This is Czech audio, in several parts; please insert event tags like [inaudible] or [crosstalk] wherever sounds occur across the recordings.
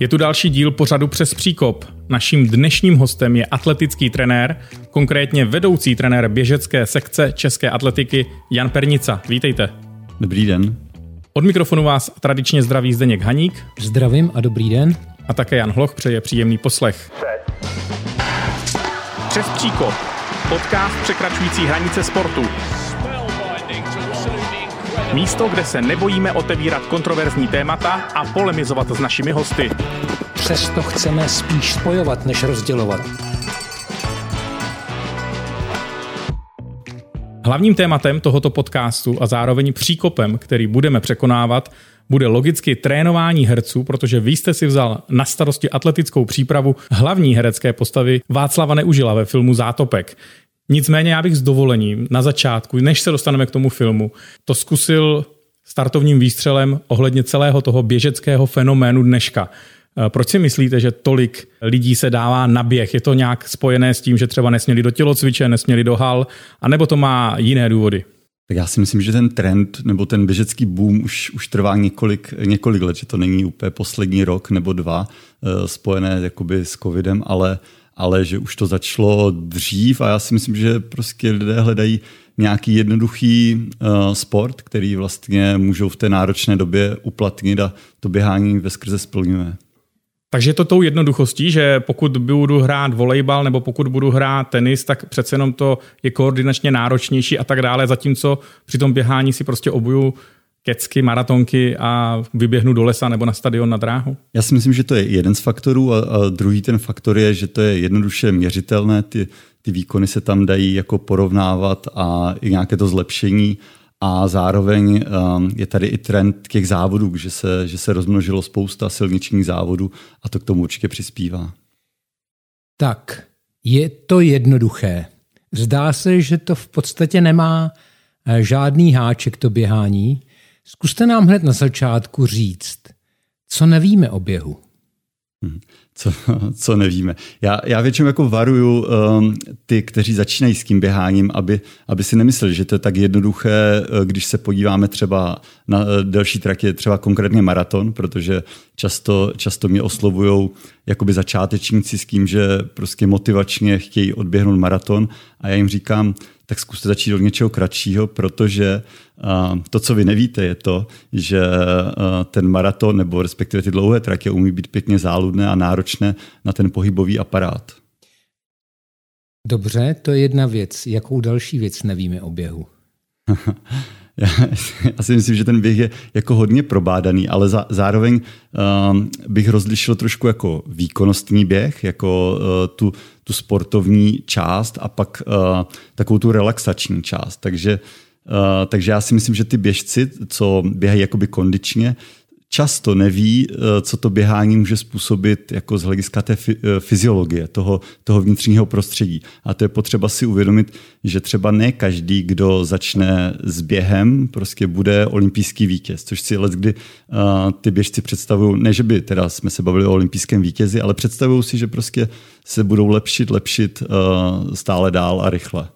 Je tu další díl pořadu Přes příkop. Naším dnešním hostem je atletický trenér, konkrétně vedoucí trenér běžecké sekce České atletiky Jan Pernica. Vítejte. Dobrý den. Od mikrofonu vás tradičně zdraví Zdeněk Haník. Zdravím a dobrý den. A také Jan Hloch přeje příjemný poslech. Přes příkop. Podcast překračující hranice sportu. Místo, kde se nebojíme otevírat kontroverzní témata a polemizovat s našimi hosty. Přesto chceme spíš spojovat, než rozdělovat. Hlavním tématem tohoto podcastu a zároveň příkopem, který budeme překonávat, bude logicky trénování herců, protože vy jste si vzal na starosti atletickou přípravu hlavní herecké postavy Václava Neužila ve filmu Zátopek. Nicméně já bych s dovolením na začátku, než se dostaneme k tomu filmu, to zkusil startovním výstřelem ohledně celého toho běžeckého fenoménu dneška. Eh, proč si myslíte, že tolik lidí se dává na běh? Je to nějak spojené s tím, že třeba nesměli do tělocviče, nesměli do hal, anebo to má jiné důvody? Tak já si myslím, že ten trend nebo ten běžecký boom už, už trvá několik, několik let, že to není úplně poslední rok nebo dva eh, spojené jakoby s covidem, ale ale že už to začalo dřív a já si myslím, že prostě lidé hledají nějaký jednoduchý uh, sport, který vlastně můžou v té náročné době uplatnit a to běhání ve skrze splňuje. Takže je to tou jednoduchostí, že pokud budu hrát volejbal nebo pokud budu hrát tenis, tak přece jenom to je koordinačně náročnější a tak dále, zatímco při tom běhání si prostě obuju kecky, maratonky a vyběhnu do lesa nebo na stadion na dráhu? Já si myslím, že to je jeden z faktorů a, a druhý ten faktor je, že to je jednoduše měřitelné, ty, ty výkony se tam dají jako porovnávat a i nějaké to zlepšení a zároveň um, je tady i trend těch závodů, že se, že se rozmnožilo spousta silničních závodů a to k tomu určitě přispívá. Tak, je to jednoduché. Zdá se, že to v podstatě nemá eh, žádný háček to běhání, Zkuste nám hned na začátku říct, co nevíme o běhu. Hmm. Co, co nevíme. Já, já většinou jako varuju um, ty, kteří začínají s tím běháním, aby, aby si nemysleli, že to je tak jednoduché, uh, když se podíváme třeba na uh, delší tratě, třeba konkrétně maraton, protože často, často mě oslovují jakoby začátečníci s tím, že prostě motivačně chtějí odběhnout maraton a já jim říkám, tak zkuste začít od něčeho kratšího, protože to, co vy nevíte, je to, že ten maraton nebo respektive ty dlouhé tratě umí být pěkně záludné a náročné na ten pohybový aparát. Dobře, to je jedna věc. Jakou další věc nevíme o běhu? [laughs] já, já si myslím, že ten běh je jako hodně probádaný, ale za, zároveň um, bych rozlišil trošku jako výkonnostní běh, jako uh, tu, tu sportovní část a pak uh, takovou tu relaxační část. Takže, uh, takže já si myslím, že ty běžci, co běhají jakoby kondičně, často neví, eh, co to běhání může způsobit jako z hlediska té eh, fyziologie, toho, toho vnitřního prostředí. A to je potřeba si uvědomit, že třeba ne každý, kdo začne s během, prostě bude olympijský vítěz, což si let, kdy uh, ty běžci představují, ne že by teda jsme se bavili o olympijském vítězi, ale představují si, že prostě se budou lepšit, lepšit stále dál a rychle.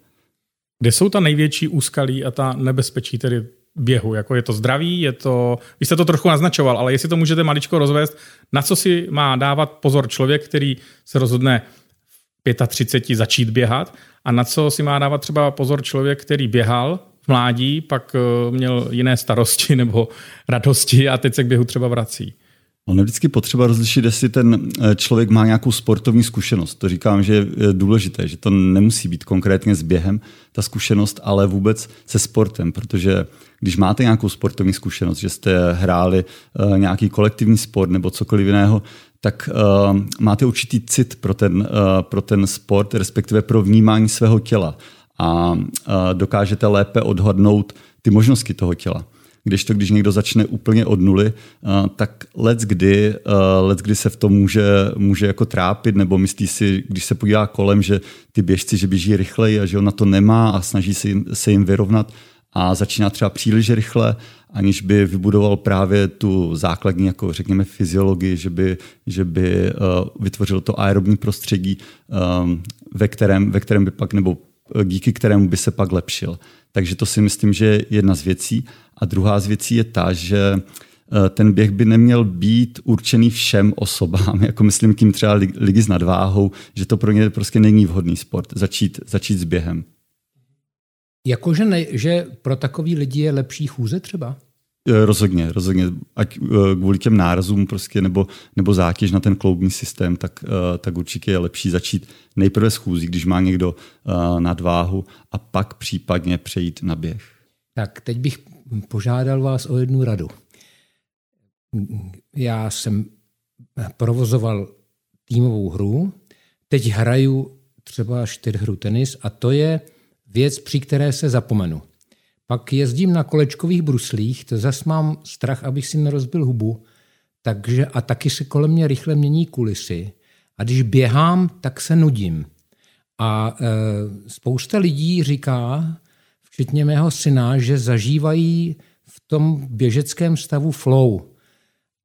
Kde jsou ta největší úskalí a ta nebezpečí tedy běhu? Jako je to zdraví, je to, vy jste to trochu naznačoval, ale jestli to můžete maličko rozvést, na co si má dávat pozor člověk, který se rozhodne v 35 začít běhat a na co si má dávat třeba pozor člověk, který běhal v mládí, pak eh, měl jiné starosti [laughs] nebo radosti a teď se k běhu třeba vrací. On je vždycky potřeba rozlišit, jestli ten eh, člověk má nějakou sportovní zkušenost. To říkám, že je důležité, že to nemusí být konkrétně s během ta zkušenost, ale vůbec se sportem, protože když máte nějakou sportovní zkušenost, že jste hráli uh, nějaký kolektivní sport nebo cokoliv jiného, tak uh, máte určitý cit pro ten, uh, pro ten sport, respektive pro vnímání svého těla a uh, dokážete lépe odhadnout ty možnosti toho těla. Když to, když někdo začne úplně od nuly, tak let kdy, let kdy se v tom může, může jako trápit, nebo myslí si, když se podívá kolem, že ty běžci, že běží rychleji a že on na to nemá a snaží se jim, se jim vyrovnat a začíná třeba příliš rychle, aniž by vybudoval právě tu základní, jako řekněme, fyziologii, že by, že by uh, vytvořil to aerobní prostředí, um, ve, kterém, ve kterém by pak, nebo díky kterému by se pak lepšil. Takže to si myslím, že je jedna z věcí. A druhá z věcí je ta, že ten běh by neměl být určený všem osobám, [laughs] jako myslím tím třeba lidi s nadváhou, že to pro ně prostě není vhodný sport, začít, začít s během. Jakože ne, že pro takový lidi je lepší chůze třeba? Eh, rozhodně, rozhodně. Ať eh, kvůli těm nárazům prostě nebo, nebo zátěž na ten kloubní systém, tak, eh, tak určitě je lepší začít nejprve schůzí, když má někdo nadváhu a pak případně přejít na běh. Tak teď bych požádal vás o jednu radu. Já jsem provozoval týmovou hru, teď hraju třeba čtyřhru tenis a to je věc, při které se zapomenu. Pak jezdím na kolečkových bruslích, to zas mám strach, abych si nerozbil hubu, takže a taky se kolem mě rychle mění kulisy. A když běhám, tak se nudím. A e, spousta lidí říká, včetně mého syna, že zažívají v tom běžeckém stavu flow.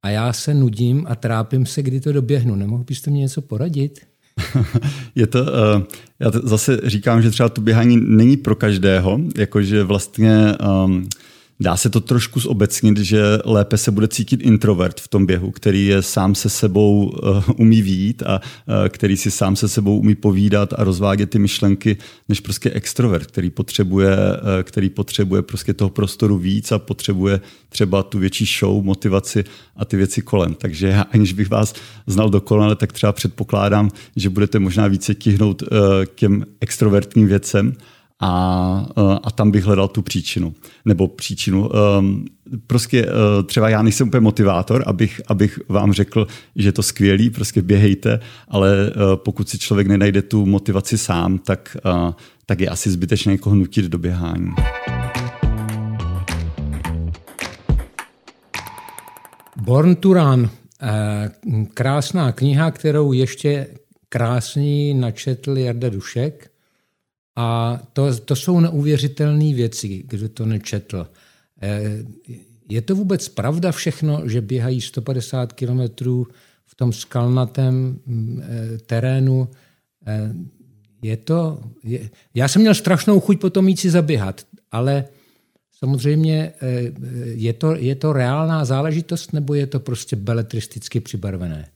A já se nudím a trápím se, kdy to doběhnu. Nemohl byste mě něco poradit? [laughs] je to, uh, já zase říkám, že třeba to běhání není pro každého, jakože vlastně um, Dá se to trošku zobecnit, že lépe se bude cítit introvert v tom běhu, který je sám se sebou uh, umí výjít a uh, který si sám se sebou umí povídat a rozvádět ty myšlenky, než prostě extrovert, který potřebuje, uh, který potřebuje prostě toho prostoru víc a potřebuje třeba tu větší show, motivaci a ty věci kolem. Takže já, aniž bych vás znal dokonale, tak třeba předpokládám, že budete možná více tihnout k těm extrovertním věcem a, e, a tam bych hledal tu příčinu. Nebo příčinu. Um, prostě uh, třeba já nejsem úplně motivátor, abych, abych vám řekl, že je to skvělý, prostě běhejte, ale uh, pokud si člověk nenajde tu motivaci sám, tak, uh, tak je asi zbytečné někoho nutit do běhání. Born to Run, krásná kniha, kterou ještě krásný načetl Jarda Dušek. A to, to jsou neuvěřitelné věci, kdo to nečetl. Eh, je to vůbec pravda všechno, že běhají 150 kilometrů v tom skalnatém mm, eh, terénu? Eh, je to, je, já jsem měl strašnou chuť potom jít si zaběhat, ale samozřejmě je to, je to reálná záležitost nebo je to prostě beletristicky přibarvené?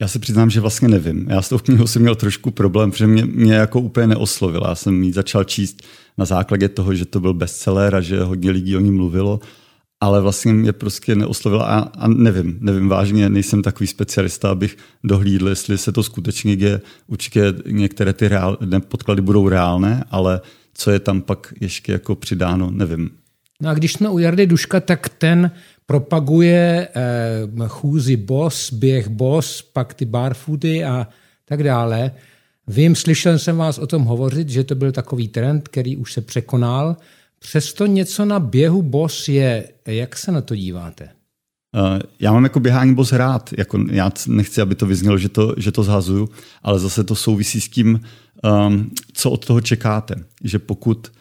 Já se přiznám, že vlastně nevím. Já s tou knihou jsem měl trošku problém, protože mě, mě jako úplně neoslovila. Já jsem ji začal číst na základě toho, že to byl bestseller a že hodně lidí o ní mluvilo, ale vlastně mě prostě neoslovila a, a nevím, nevím vážně, nejsem takový specialista, abych dohlídl, jestli se to skutečně děje. Určitě některé ty reál, podklady budou reálné, ale co je tam pak ještě jako přidáno, nevím. No a když jsme u Jardy Duška, tak ten propaguje eh, chůzi boss, běh boss, pak ty barfoody a tak dále. Vím, slyšel jsem vás o tom hovořit, že to byl takový trend, který už se překonal. Přesto něco na běhu boss je. Jak se na to díváte? Uh, já mám jako běhání boss rád. Jako, já nechci, aby to vyznělo, že to, že to zhazuju, ale zase to souvisí s tím, um, co od toho čekáte. Že pokud Eh,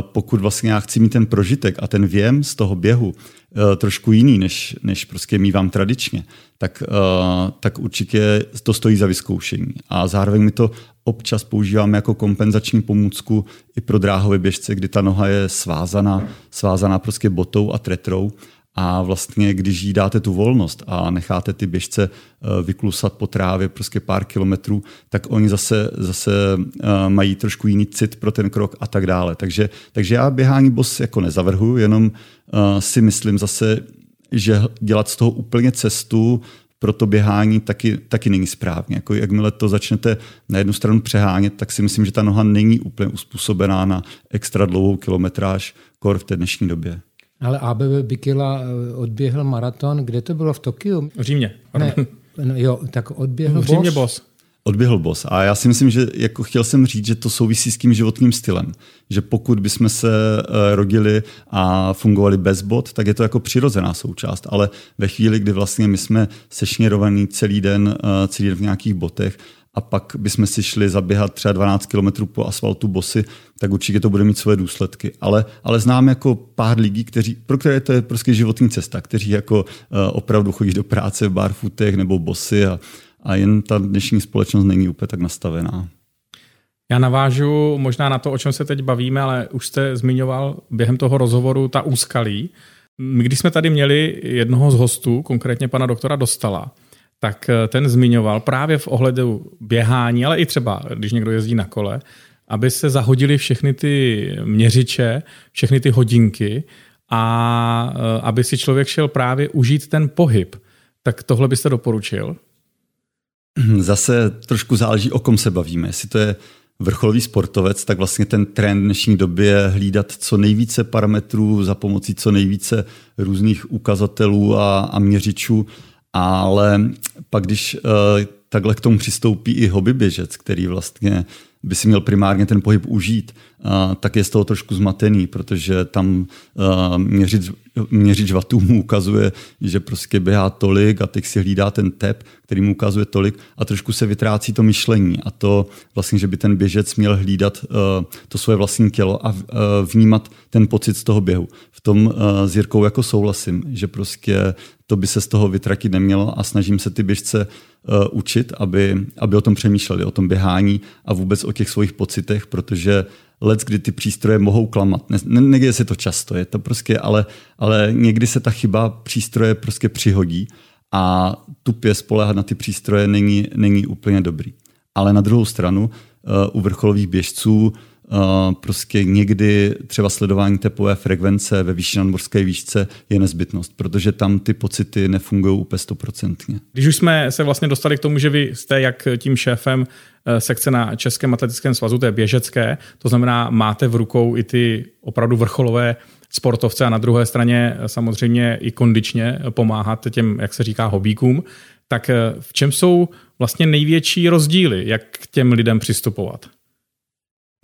pokud vlastně já chci mít ten prožitek a ten věm z toho běhu eh, trošku jiný, než, než prostě mývám tradičně, tak, eh, tak určitě to stojí za vyzkoušení. A zároveň mi to občas používám jako kompenzační pomůcku i pro dráhové běžce, kdy ta noha je svázaná, svázaná prostě botou a tretrou a vlastně, když jí dáte tu volnost a necháte ty běžce eh, vyklusat po trávě prostě pár kilometrů, tak oni zase, zase eh, mají trošku jiný cit pro ten krok a tak dále. Takže, takže já běhání bos jako nezavrhuju, jenom eh, si myslím zase, že dělat z toho úplně cestu pro to běhání taky, taky není správně. Jako jakmile to začnete na jednu stranu přehánět, tak si myslím, že ta noha není úplně uspůsobená na extra dlouhou kilometráž kor v té dnešní době. Ale ABB Bikila eh, odběhl maraton, kde to bylo v Tokiu? V Římě. Ne, no jo, tak odběhl v Římě boss. Odběhl boss. A já si myslím, že jako chtěl jsem říct, že to souvisí s tím životním stylem. Že pokud bychom se uh, rodili a fungovali bez bot, tak je to jako přirozená součást. Ale ve chvíli, kdy vlastně my jsme sešněrovaní celý den, uh, celý den v nějakých botech a pak bychom si šli zaběhat třeba 12 km po asfaltu bosy, tak určitě to bude mít své důsledky. Ale, ale znám jako pár lidí, kteří, pro které to je prostě životní cesta, kteří jako uh, opravdu chodí do práce v barfootech nebo bosy a, a jen ta dnešní společnost není úplně tak nastavená. Já navážu možná na to, o čem se teď bavíme, ale už jste zmiňoval během toho rozhovoru ta úskalí. Když jsme tady měli jednoho z hostů, konkrétně pana doktora Dostala, tak eh, ten zmiňoval právě v ohledu běhání, ale i třeba, když někdo jezdí na kole, aby se zahodili všechny ty měřiče, všechny ty hodinky a eh, aby si člověk šel právě užít ten pohyb. Tak tohle byste doporučil? [clears throat] Zase trošku záleží, o kom se bavíme. Jestli to je vrcholový sportovec, tak vlastně ten trend dnešní době je hlídat co nejvíce parametrů za pomocí co nejvíce různých ukazatelů a, a měřičů, ale pak když uh, takhle k tomu přistoupí i hobby běžec, který vlastně by si měl primárně ten pohyb užít, tak je z toho trošku zmatený, protože tam měřič, měřič vatů mu ukazuje, že prostě běhá tolik a teď si hlídá ten tep, který mu ukazuje tolik a trošku se vytrácí to myšlení a to vlastně, že by ten běžec měl hlídat to svoje vlastní tělo a vnímat ten pocit z toho běhu. V tom s Jirkou jako souhlasím, že prostě to by se z toho vytratit nemělo a snažím se ty běžce uh, učit, aby, aby o tom přemýšleli, o tom běhání a vůbec o těch svých pocitech, protože let, kdy ty přístroje mohou klamat. Ne, neděje se to často, je to prostě, ale, ale někdy se ta chyba přístroje prostě přihodí a tupě spolehat na ty přístroje není, není úplně dobrý. Ale na druhou stranu uh, u vrcholových běžců prostě někdy třeba sledování tepové frekvence ve výšší nadmorské výšce je nezbytnost, protože tam ty pocity nefungují úplně stoprocentně. Když už jsme se vlastně dostali k tomu, že vy jste jak tím šéfem eh, sekce na Českém atletickém svazu, to je běžecké, to znamená, máte v rukou i ty opravdu vrcholové sportovce a na druhé straně eh, samozřejmě i kondičně pomáhat těm, jak se říká, hobíkům, tak eh, v čem jsou vlastně největší rozdíly, jak k těm lidem přistupovat?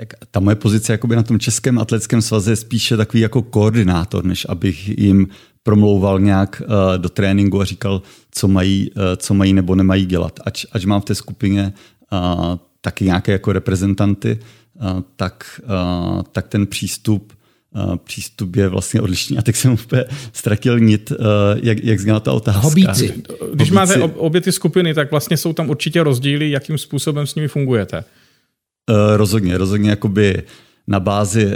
Tak ta moje pozice jakoby na tom Českém atletickém svaze je spíše takový jako koordinátor, než abych jim promlouval nějak uh, do tréninku a říkal, co mají, uh, co mají nebo nemají dělat. Ač, ač mám v té skupině uh, taky nějaké jako reprezentanty, uh, tak, uh, tak ten přístup Uh, přístup je vlastně odlišný. A tak jsem úplně ztratil nit, uh, jak, jak zněla ta otázka. Hobíci. Když Hobíci. máte obě ty skupiny, tak vlastně jsou tam určitě rozdíly, jakým způsobem s nimi fungujete. Uh, rozhodně, rozhodně jakoby na bázi, uh,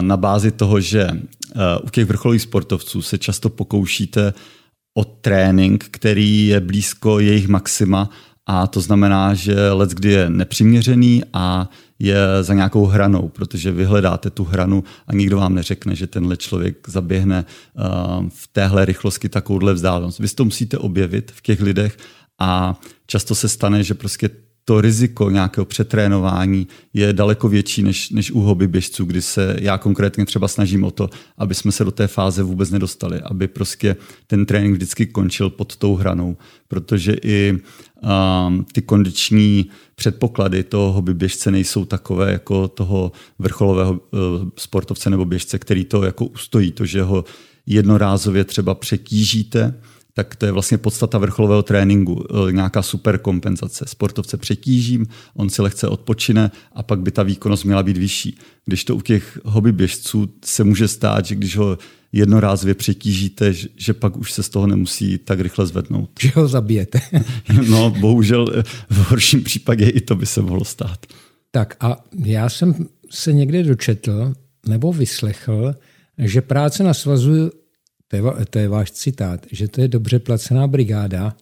na bázi toho, že uh, u těch vrcholových sportovců se často pokoušíte o trénink, který je blízko jejich maxima a to znamená, že let kdy je nepřiměřený a je za nějakou hranou, protože vy hledáte tu hranu a nikdo vám neřekne, že tenhle člověk zaběhne v téhle rychlosti takovouhle vzdálenost. Vy to musíte objevit v těch lidech a často se stane, že prostě to riziko nějakého přetrénování je daleko větší než, než u hobby běžců, kdy se já konkrétně třeba snažím o to, aby jsme se do té fáze vůbec nedostali, aby prostě ten trénink vždycky končil pod tou hranou, protože i um, ty kondiční předpoklady toho hobby běžce nejsou takové jako toho vrcholového uh, sportovce nebo běžce, který to jako ustojí, to, že ho jednorázově třeba přetížíte, tak to je vlastně podstata vrcholového tréninku, e, nějaká super kompenzace. Sportovce přetížím, on si lehce odpočine a pak by ta výkonnost měla být vyšší. Když to u těch hobby běžců se může stát, že když ho jednorázově přetížíte, že pak už se z toho nemusí tak rychle zvednout. Že ho zabijete. [laughs] no, bohužel v horším případě i to by se mohlo stát. Tak a já jsem se někde dočetl nebo vyslechl, že práce na svazu to je, to je váš citát, že to je dobře placená brigáda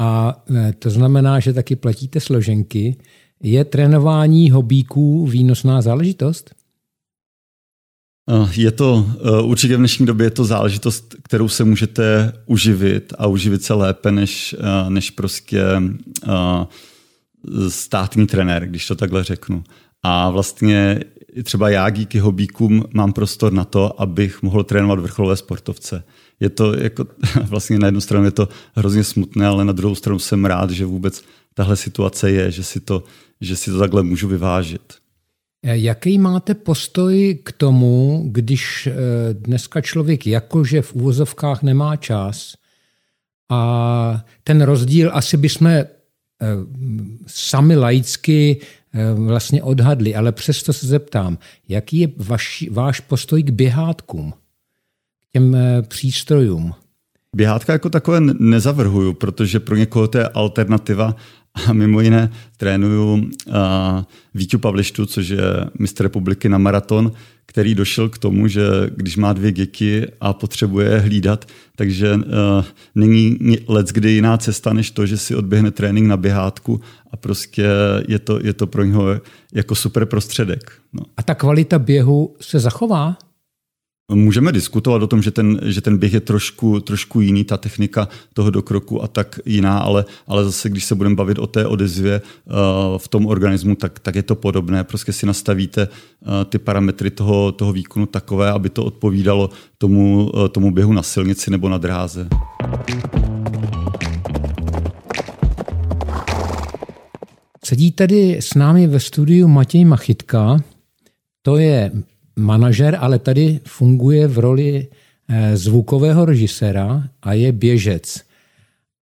a e, to znamená, že taky platíte složenky. Je trénování hobíků výnosná záležitost? E, je to e, určitě v dnešní době je to záležitost, kterou se můžete uživit a uživit se lépe než, než prostě státní trenér, když to takhle řeknu. A vlastně třeba já díky hobíkům mám prostor na to, abych mohl trénovat vrcholové sportovce. Je to jako, [laughs] vlastně na jednu stranu je to hrozně smutné, ale na druhou stranu jsem rád, že vůbec tahle situace je, že si to, že si to takhle můžu vyvážit. Jaký máte postoj k tomu, když eh, dneska člověk jakože v úvozovkách nemá čas a ten rozdíl asi bychom eh, sami laicky vlastně odhadli, ale přesto se zeptám, jaký je vaš, váš postoj k běhátkům, k těm eh, přístrojům? Běhátka jako takové nezavrhuju, protože pro někoho to je alternativa A mimo jiné trénuju uh, Vítu Pavlištu, což je mistr republiky na maraton, který došel k tomu, že když má dvě děti a potřebuje hlídat, takže uh, není let kdy jiná cesta, než to, že si odběhne trénink na běhátku a prostě je to, je to pro něho jako super prostředek. No. A ta kvalita běhu se zachová? Můžeme diskutovat o tom, že ten, že ten běh je trošku, trošku jiný, ta technika toho dokroku a tak jiná, ale, ale zase, když se budeme bavit o té odezvě uh, v tom organismu, tak, tak je to podobné. Prostě si nastavíte uh, ty parametry toho, toho výkonu takové, aby to odpovídalo tomu, uh, tomu běhu na silnici nebo na dráze. Sedí tady s námi ve studiu Matěj Machytka, to je manažer, ale tady funguje v roli eh, zvukového režiséra a je běžec.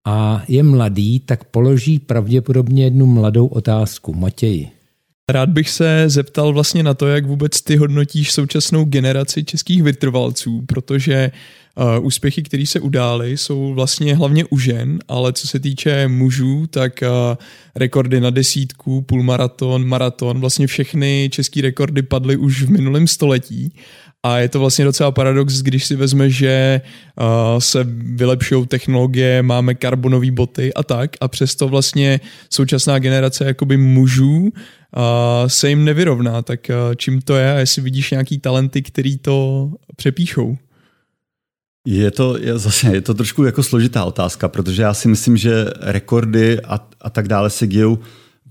A je mladý, tak položí pravděpodobně jednu mladou otázku. Matěji. Rád bych se zeptal vlastně na to, jak vůbec ty hodnotíš současnou generaci českých vytrvalců, protože uh, úspěchy, které se udály, jsou vlastně hlavně u žen, ale co se týče mužů, tak uh, rekordy na desítku, půlmaraton, maraton, vlastně všechny české rekordy padly už v minulém století. A je to vlastně docela paradox, když si vezme, že uh, se vylepšují technologie, máme karbonové boty a tak, a přesto vlastně současná generace jakoby mužů se jim nevyrovná. Tak uh, čím to je a jestli vidíš nějaký talenty, který to přepíchou? Je to, je, zase, je to trošku jako složitá otázka, protože já si myslím, že rekordy a, a tak dále se dějou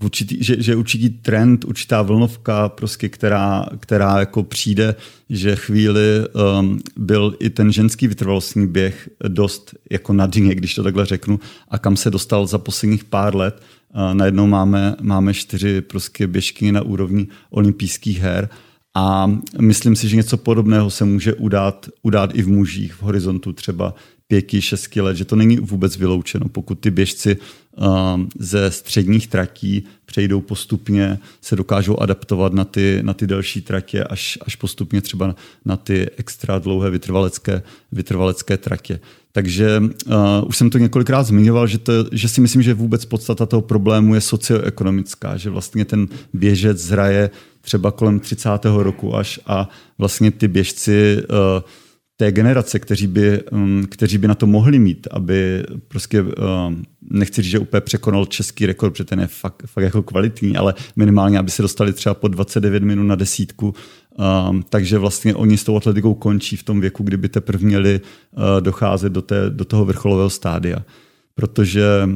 určitý, že, že určitý trend, určitá vlnovka, prostě, která, která jako přijde, že chvíli um, byl i ten ženský vytrvalostní běh dost jako na dně, když to takhle řeknu, a kam se dostal za posledních pár let. Uh, najednou máme, máme čtyři prostě běžky na úrovni olympijských her a myslím si, že něco podobného se může udát, udát i v mužích v horizontu třeba pěti, šesti let, že to není vůbec vyloučeno. Pokud ty běžci um, ze středních tratí přejdou postupně, se dokážou adaptovat na ty, na ty delší tratě, až, až postupně třeba na ty extra dlouhé vytrvalecké, vytrvalecké tratě. Takže uh, už jsem to několikrát zmiňoval, že, to, že si myslím, že vůbec podstata toho problému je socioekonomická, že vlastně ten běžec zraje třeba kolem 30. roku až a vlastně ty běžci uh, té generace, kteří by, um, kteří by na to mohli mít, aby prostě, um, nechci říct, že úplně překonal český rekord, protože ten je fakt, fakt jako kvalitní, ale minimálně, aby se dostali třeba po 29 minut na desítku, um, takže vlastně oni s tou atletikou končí v tom věku, kdyby teprve měli uh, docházet do, té, do toho vrcholového stádia. Protože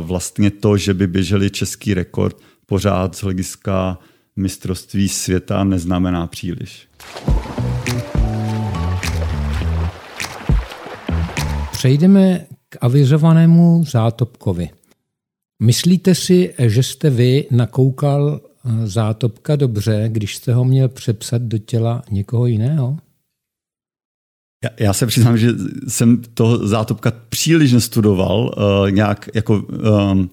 vlastně to, že by běželi český rekord, pořád z hlediska mistrovství světa neznamená příliš. Přejdeme k avizovanému zátopkovi. Myslíte si, že jste vy nakoukal eh, zátopka dobře, když jste ho měl přepsat do těla někoho jiného? Já, já se přiznám, že jsem toho zátopka příliš nestudoval. Uh, nějak jako um,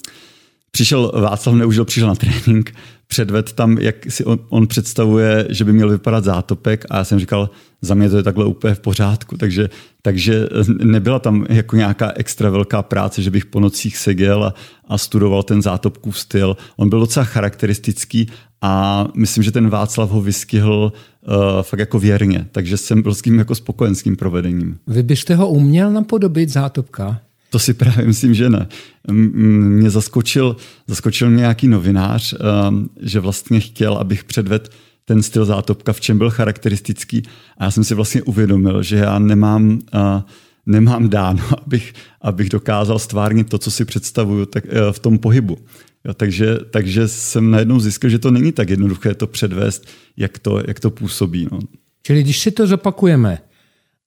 přišel Václav Neužil, přišel na trénink, předved tam, jak si on, on představuje, že by měl vypadat zátopek a já jsem říkal, za mě to je takhle úplně v pořádku, takže, takže nebyla tam jako nějaká extra velká práce, že bych po nocích seděl a, a studoval ten zátopkův styl. On byl docela charakteristický a myslím, že ten Václav ho vyskihl uh, fakt jako věrně, takže jsem byl s tím jako spokojenským provedením. Vy byste ho uměl napodobit zátopka? To si právě myslím, že ne. Mě zaskočil, zaskočil mě nějaký novinář, um, že vlastně chtěl, abych předvedl ten styl zátopka, v čem byl charakteristický. A já jsem si vlastně uvědomil, že já nemám, uh, nemám dáno, [laughs] abych, abych dokázal stvárnit to, co si představuju tak, uh, v tom pohybu. Jo, takže, takže jsem najednou zjistil, že to není tak jednoduché to předvést, jak to, jak to působí. No. Čili když si to zopakujeme,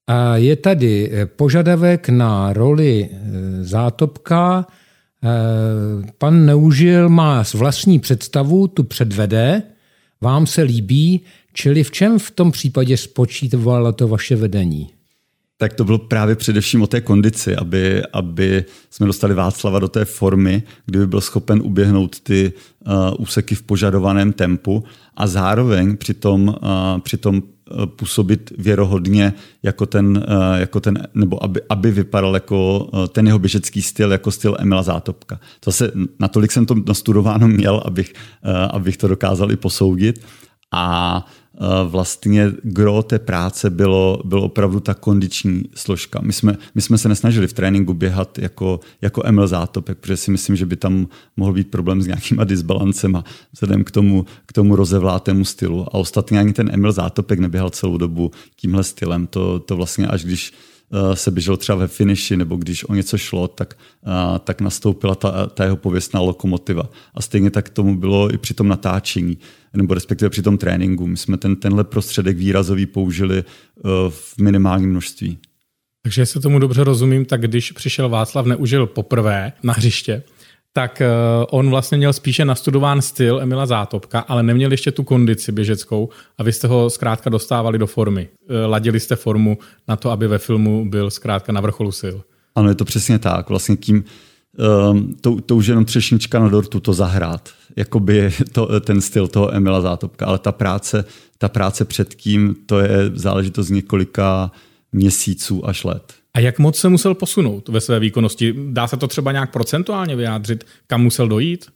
a je tady eh, požadavek na roli eh, zátopka. Eh, pan Neužil má vlastní představu, tu předvede, vám se líbí, čili v čem v tom případě spočítalo to vaše vedení? Tak to bylo právě především o té kondici, aby, aby jsme dostali Václava do té formy, kdyby byl schopen uběhnout ty uh, úseky v požadovaném tempu a zároveň při tom, uh, při tom působit věrohodně jako ten, jako ten nebo aby, aby vypadal jako ten jeho běžecký styl, jako styl Emila Zátopka. To se, natolik jsem to nastudováno měl, abych, abych to dokázal i posoudit. A vlastně gro té práce bylo, bylo opravdu ta kondiční složka. My jsme, my jsme se nesnažili v tréninku běhat jako, jako Emil Zátopek, protože si myslím, že by tam mohl být problém s nějakýma disbalancema vzhledem k tomu, k tomu rozevlátému stylu. A ostatně ani ten Emil Zátopek neběhal celou dobu tímhle stylem. To, to vlastně až když Eh, se běžel třeba ve finiši, nebo když o něco šlo, tak, eh, tak nastoupila ta, ta jeho pověstná lokomotiva. A stejně tak tomu bylo i při tom natáčení, nebo respektive při tom tréninku. My jsme ten, tenhle prostředek výrazový použili eh, v minimálním množství. Takže jestli tomu dobře rozumím, tak když přišel Václav Neužil poprvé na hřiště, tak eh, on vlastně měl spíše nastudován styl Emila Zátopka, ale neměl ještě tu kondici běžeckou a vy jste ho zkrátka dostávali do formy. Eh, ladili jste formu na to, aby ve filmu byl zkrátka na vrcholu sil. Ano, je to přesně tak. Vlastně tím, um, to, to už jenom třešnička na dortu to zahrát. Jakoby [laughs] to, ten styl toho Emila Zátopka, ale ta práce, ta práce předtím, to je záležitost několika měsíců až let. A jak moc se musel posunout ve své výkonnosti? Dá se to třeba nějak procentuálně vyjádřit, kam musel dojít?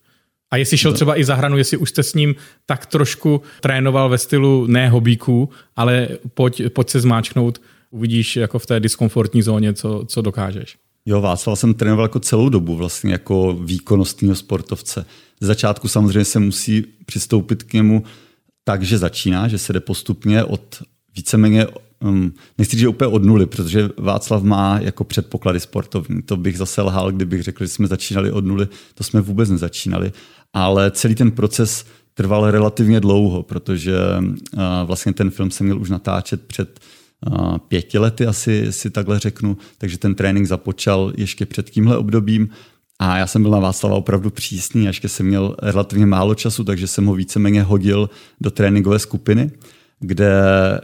A jestli šel třeba i za hranu, jestli už jste s ním tak trošku trénoval ve stylu ne hobíků, ale pojď, pojď se zmáčknout, uvidíš jako v té diskomfortní zóně, co, co dokážeš. Jo, Václav jsem trénoval jako celou dobu vlastně jako výkonnostního sportovce. Z začátku samozřejmě se musí přistoupit k němu tak, že začíná, že se jde postupně od víceméně um, nechci říct, že úplně od nuly, protože Václav má jako předpoklady sportovní. To bych zase lhal, kdybych řekl, že jsme začínali od nuly. To jsme vůbec nezačínali. Ale celý ten proces trval relativně dlouho, protože uh, vlastně ten film se měl už natáčet před uh, pěti lety, asi si takhle řeknu. Takže ten trénink započal ještě před tímhle obdobím. A já jsem byl na Václava opravdu přísný, až jsem měl relativně málo času, takže jsem ho víceméně hodil do tréninkové skupiny kde,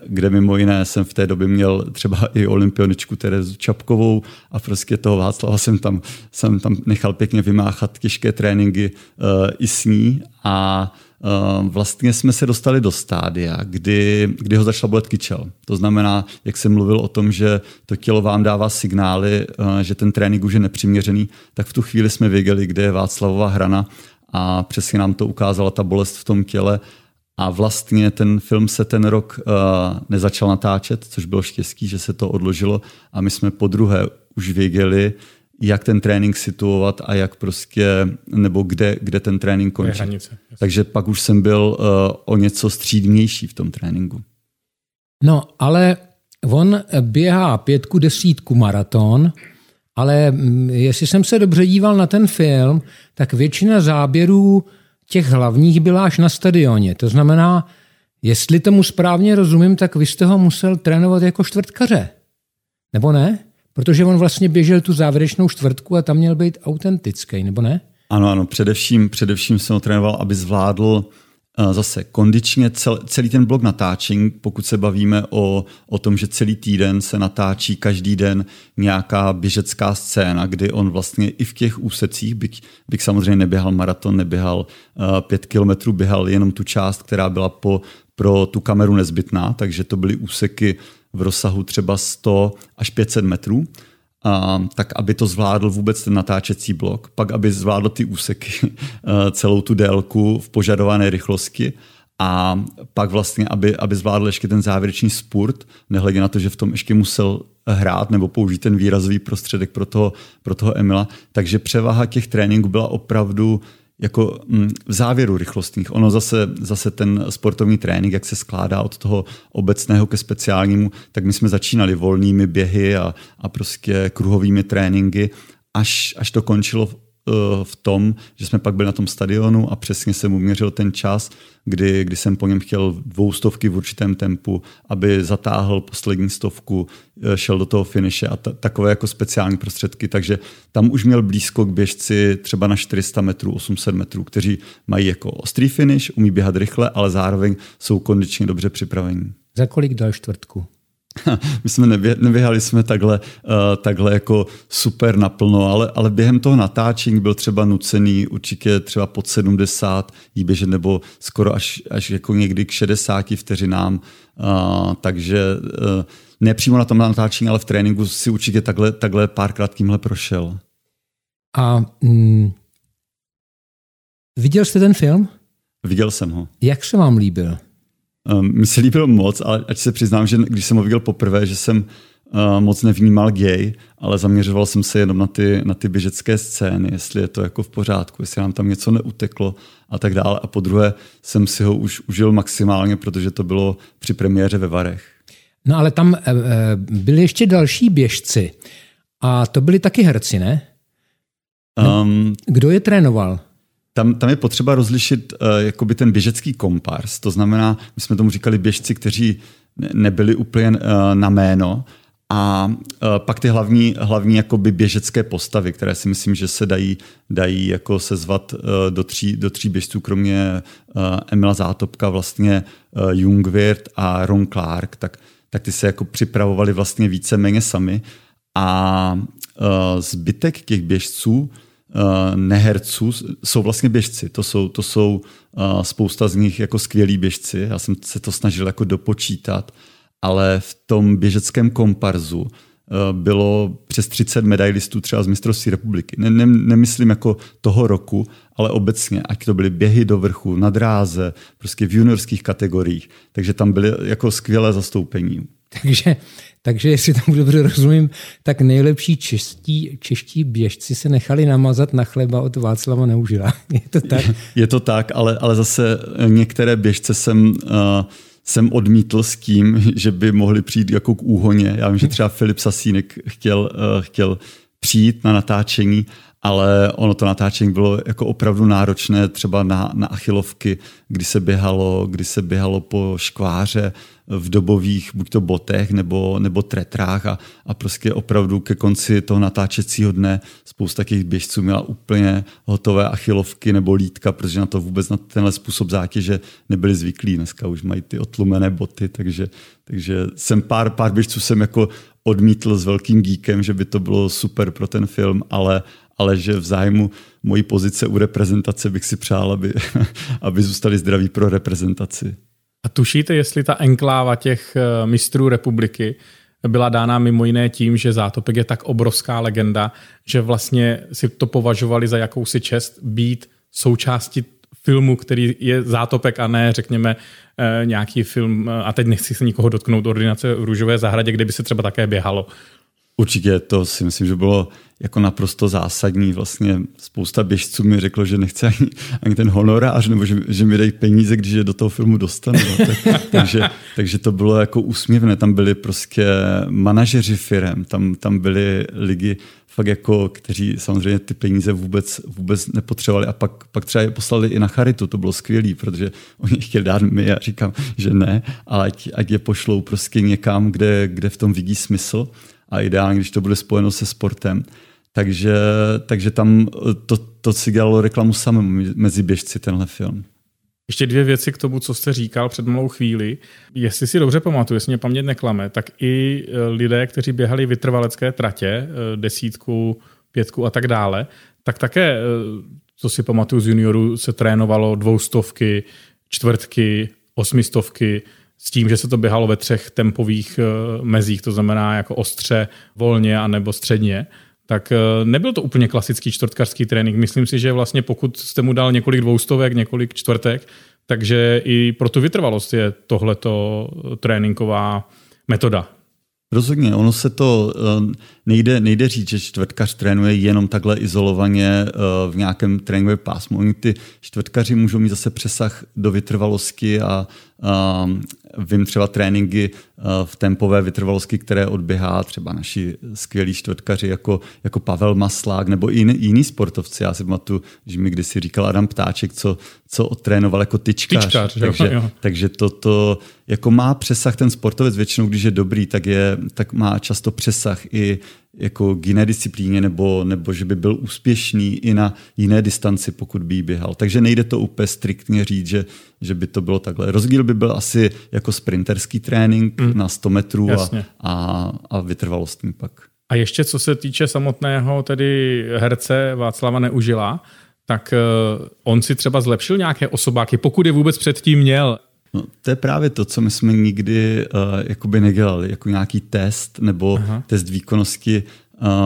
kde mimo jiné jsem v té době měl třeba i olympioničku Terezu Čapkovou a prostě toho Václava jsem tam, jsem tam nechal pěkně vymáchat těžké tréninky uh, i s ní a uh, vlastně jsme se dostali do stádia, kdy, kdy ho začal bolet kyčel. To znamená, jak jsem mluvil o tom, že to tělo vám dává signály, uh, že ten trénink už je nepřiměřený, tak v tu chvíli jsme věděli, kde je Václavova hrana a přesně nám to ukázala ta bolest v tom těle a vlastně ten film se ten rok uh, nezačal natáčet, což bylo štěstí, že se to odložilo a my jsme po druhé už věděli, jak ten trénink situovat a jak prostě, nebo kde, kde ten trénink končí. Hranice, Takže pak už jsem byl uh, o něco střídnější v tom tréninku. No, ale on běhá pětku, desítku maraton, ale mm, jestli jsem se dobře díval na ten film, tak většina záběrů těch hlavních byla až na stadioně. To znamená, jestli tomu správně rozumím, tak vy jste ho musel trénovat jako čtvrtkaře. Nebo ne? Protože on vlastně běžel tu závěrečnou čtvrtku a tam měl být autentický, nebo ne? Ano, ano, především, především jsem ho trénoval, aby zvládl zase kondičně cel, celý ten blok natáčení, pokud se bavíme o, o tom, že celý týden se natáčí každý den nějaká běžecká scéna, kdy on vlastně i v těch úsecích, byť, byť samozřejmě neběhal maraton, neběhal uh, pět kilometrů, běhal jenom tu část, která byla po, pro tu kameru nezbytná, takže to byly úseky v rozsahu třeba 100 až 500 metrů tak aby to zvládl vůbec ten natáčecí blok, pak aby zvládl ty úseky, [laughs] eh, celou tu délku v požadované rychlosti a pak vlastně, aby, aby zvládl ještě ten závěrečný spurt, nehledě na to, že v tom ještě musel hrát nebo použít ten výrazový prostředek pro toho, pro toho Emila. Takže převaha těch tréninků byla opravdu jako mm, v závěru rychlostních. Ono zase, zase ten sportovní trénink, jak se skládá od toho obecného ke speciálnímu, tak my jsme začínali volnými běhy a, a prostě kruhovými tréninky, až, až to končilo v tom, že jsme pak byli na tom stadionu a přesně jsem uměřil ten čas, kdy, kdy jsem po něm chtěl dvoustovky v určitém tempu, aby zatáhl poslední stovku, eh, šel do toho finiše a ta, takové jako speciální prostředky, takže tam už měl blízko k běžci třeba na 400 metrů, 800 metrů, kteří mají jako ostrý finish, umí běhat rychle, ale zároveň jsou kondičně dobře připravení. Za kolik dal čtvrtku? [laughs] My jsme nebě, neběhali jsme takhle, uh, takhle jako super naplno, ale, ale během toho natáčení byl třeba nucený určitě třeba pod 70 jí běžet nebo skoro až, až jako někdy k 60 vteřinám. Uh, takže uh, ne přímo na tom natáčení, ale v tréninku si určitě takhle, takhle párkrát tímhle prošel. A mm, viděl jste ten film? Viděl jsem ho. Jak se vám líbil? Um, Mně se líbil moc, ale ať se přiznám, že když jsem ho viděl poprvé, že jsem uh, moc nevnímal gay, ale zaměřoval jsem se jenom na ty, na ty běžecké scény, jestli je to jako v pořádku, jestli nám tam něco neuteklo a tak dále. A po druhé jsem si ho už užil maximálně, protože to bylo při premiéře ve Varech. No ale tam e, byli ještě další běžci a to byli taky herci, ne? Um, Kdo je trénoval? Tam, tam je potřeba rozlišit uh, jakoby ten běžecký kompars. To znamená, my jsme tomu říkali běžci, kteří nebyli úplně uh, na jméno, a uh, pak ty hlavní, hlavní jakoby běžecké postavy, které si myslím, že se dají, dají jako sezvat uh, do, tří, do tří běžců, kromě uh, Emila Zátopka, vlastně uh, Jungwirth a Ron Clark, tak, tak ty se jako připravovali vlastně více sami. A uh, zbytek těch běžců Eh, neherců jsou vlastně běžci. To jsou, to jsou uh, spousta z nich jako skvělí běžci. Já jsem se to snažil jako dopočítat, ale v tom běžeckém komparzu uh, bylo přes 30 medailistů třeba z mistrovství republiky. Ne, ne, nemyslím jako toho roku, ale obecně, ať to byly běhy do vrchu, na dráze, prostě v juniorských kategoriích. Takže tam byly jako skvělé zastoupení. Takže takže jestli tomu dobře rozumím, tak nejlepší čeští, čeští běžci se nechali namazat na chleba od Václava Neužila. [laughs] Je to tak? Je to tak, ale, ale zase některé běžce jsem, uh, jsem odmítl s tím, že by mohli přijít jako k úhoně. Já vím, že třeba Filip Sasínek chtěl, uh, chtěl přijít na natáčení, ale ono to natáčení bylo jako opravdu náročné třeba na, na achilovky, kdy se běhalo, kdy se běhalo po škváře, v dobových buď to botech nebo, nebo tretrách a, a prostě opravdu ke konci toho natáčecího dne spousta těch běžců měla úplně hotové achilovky nebo lítka, protože na to vůbec na tenhle způsob zátěže nebyli zvyklí. Dneska už mají ty otlumené boty, takže, takže jsem pár, pár běžců jsem jako odmítl s velkým díkem, že by to bylo super pro ten film, ale, ale že v zájmu mojí pozice u reprezentace bych si přál, aby, [laughs] aby zůstali zdraví pro reprezentaci. A tušíte, jestli ta enkláva těch eh, mistrů republiky byla dána mimo jiné tím, že Zátopek je tak obrovská legenda, že vlastně si to považovali za jakousi čest být součástí filmu, který je Zátopek a ne, řekněme, eh, nějaký film, eh, a teď nechci se nikoho dotknout, ordinace v Růžové zahradě, kde by se třeba také běhalo. Určitě to si myslím, že bylo jako naprosto zásadní. Vlastně spousta běžců mi řeklo, že nechce ani, ani ten honorář, nebo že, že mi dají peníze, když je do toho filmu dostanu. No, tak, [laughs] takže, takže to bylo jako úsměvné. Tam byli prostě manažeři firem, tam, tam byli lidi fakt jako, kteří samozřejmě ty peníze vůbec, vůbec nepotřebovali a pak, pak třeba je poslali i na charitu, to bylo skvělé, protože oni chtěli dát mi a říkám, že ne, ale ať, ať je pošlou prostě někam, kde, kde v tom vidí smysl a ideálně, když to bude spojeno se sportem. Takže, takže tam to, to si dělalo reklamu samém mezi běžci tenhle film. Ještě dvě věci k tomu, co jste říkal před malou chvíli. Jestli si dobře pamatuju, jestli mě paměť neklame, tak i e, lidé, kteří běhali vytrvalecké tratě, e, desítku, pětku a tak dále, tak také, co si pamatuju z juniorů, se trénovalo dvoustovky, čtvrtky, osmistovky, s tím, že se to běhalo ve třech tempových mezích, to znamená jako ostře, volně a nebo středně tak eh, nebyl to úplně klasický čtvrtkařský trénink. Myslím si, že vlastně pokud jste mu dal několik dvoustovek, několik čtvrtek, takže i pro tu vytrvalost je tohleto tréninková metoda. Rozhodně, ono se to eh, nejde, nejde říct, že čtvrtkař trénuje jenom takhle izolovaně eh, v nějakém tréninkovém pásmu. Oni ty čtvrtkaři můžou mít zase přesah do vytrvalosti a, a vím třeba tréninky eh, v tempové vytrvalosti, které odběhá třeba naši skvělí čtvrtkaři jako, jako Pavel Maslák nebo i jiný, jiný sportovci. Já si pamatuju, že mi kdysi říkal Adam Ptáček, co, co odtrénoval jako tyčkař. tyčkař takže, jo, jo. takže toto jako má přesah ten sportovec většinou, když je dobrý, tak, je, tak má často přesah i jako k jiné disciplíně nebo, nebo že by byl úspěšný i na jiné distanci, pokud by běhal. Takže nejde to úplně striktně říct, že, že by to bylo takhle. Rozdíl by byl asi jako sprinterský trénink mm. na 100 metrů a, a, a vytrvalostní pak. A ještě co se týče samotného tedy herce Václava Neužila, tak uh, on si třeba zlepšil nějaké osobáky, pokud je vůbec předtím měl. No, to je právě to, co my jsme nikdy uh, jakoby nedělali, jako nějaký test nebo Aha. test výkonnosti.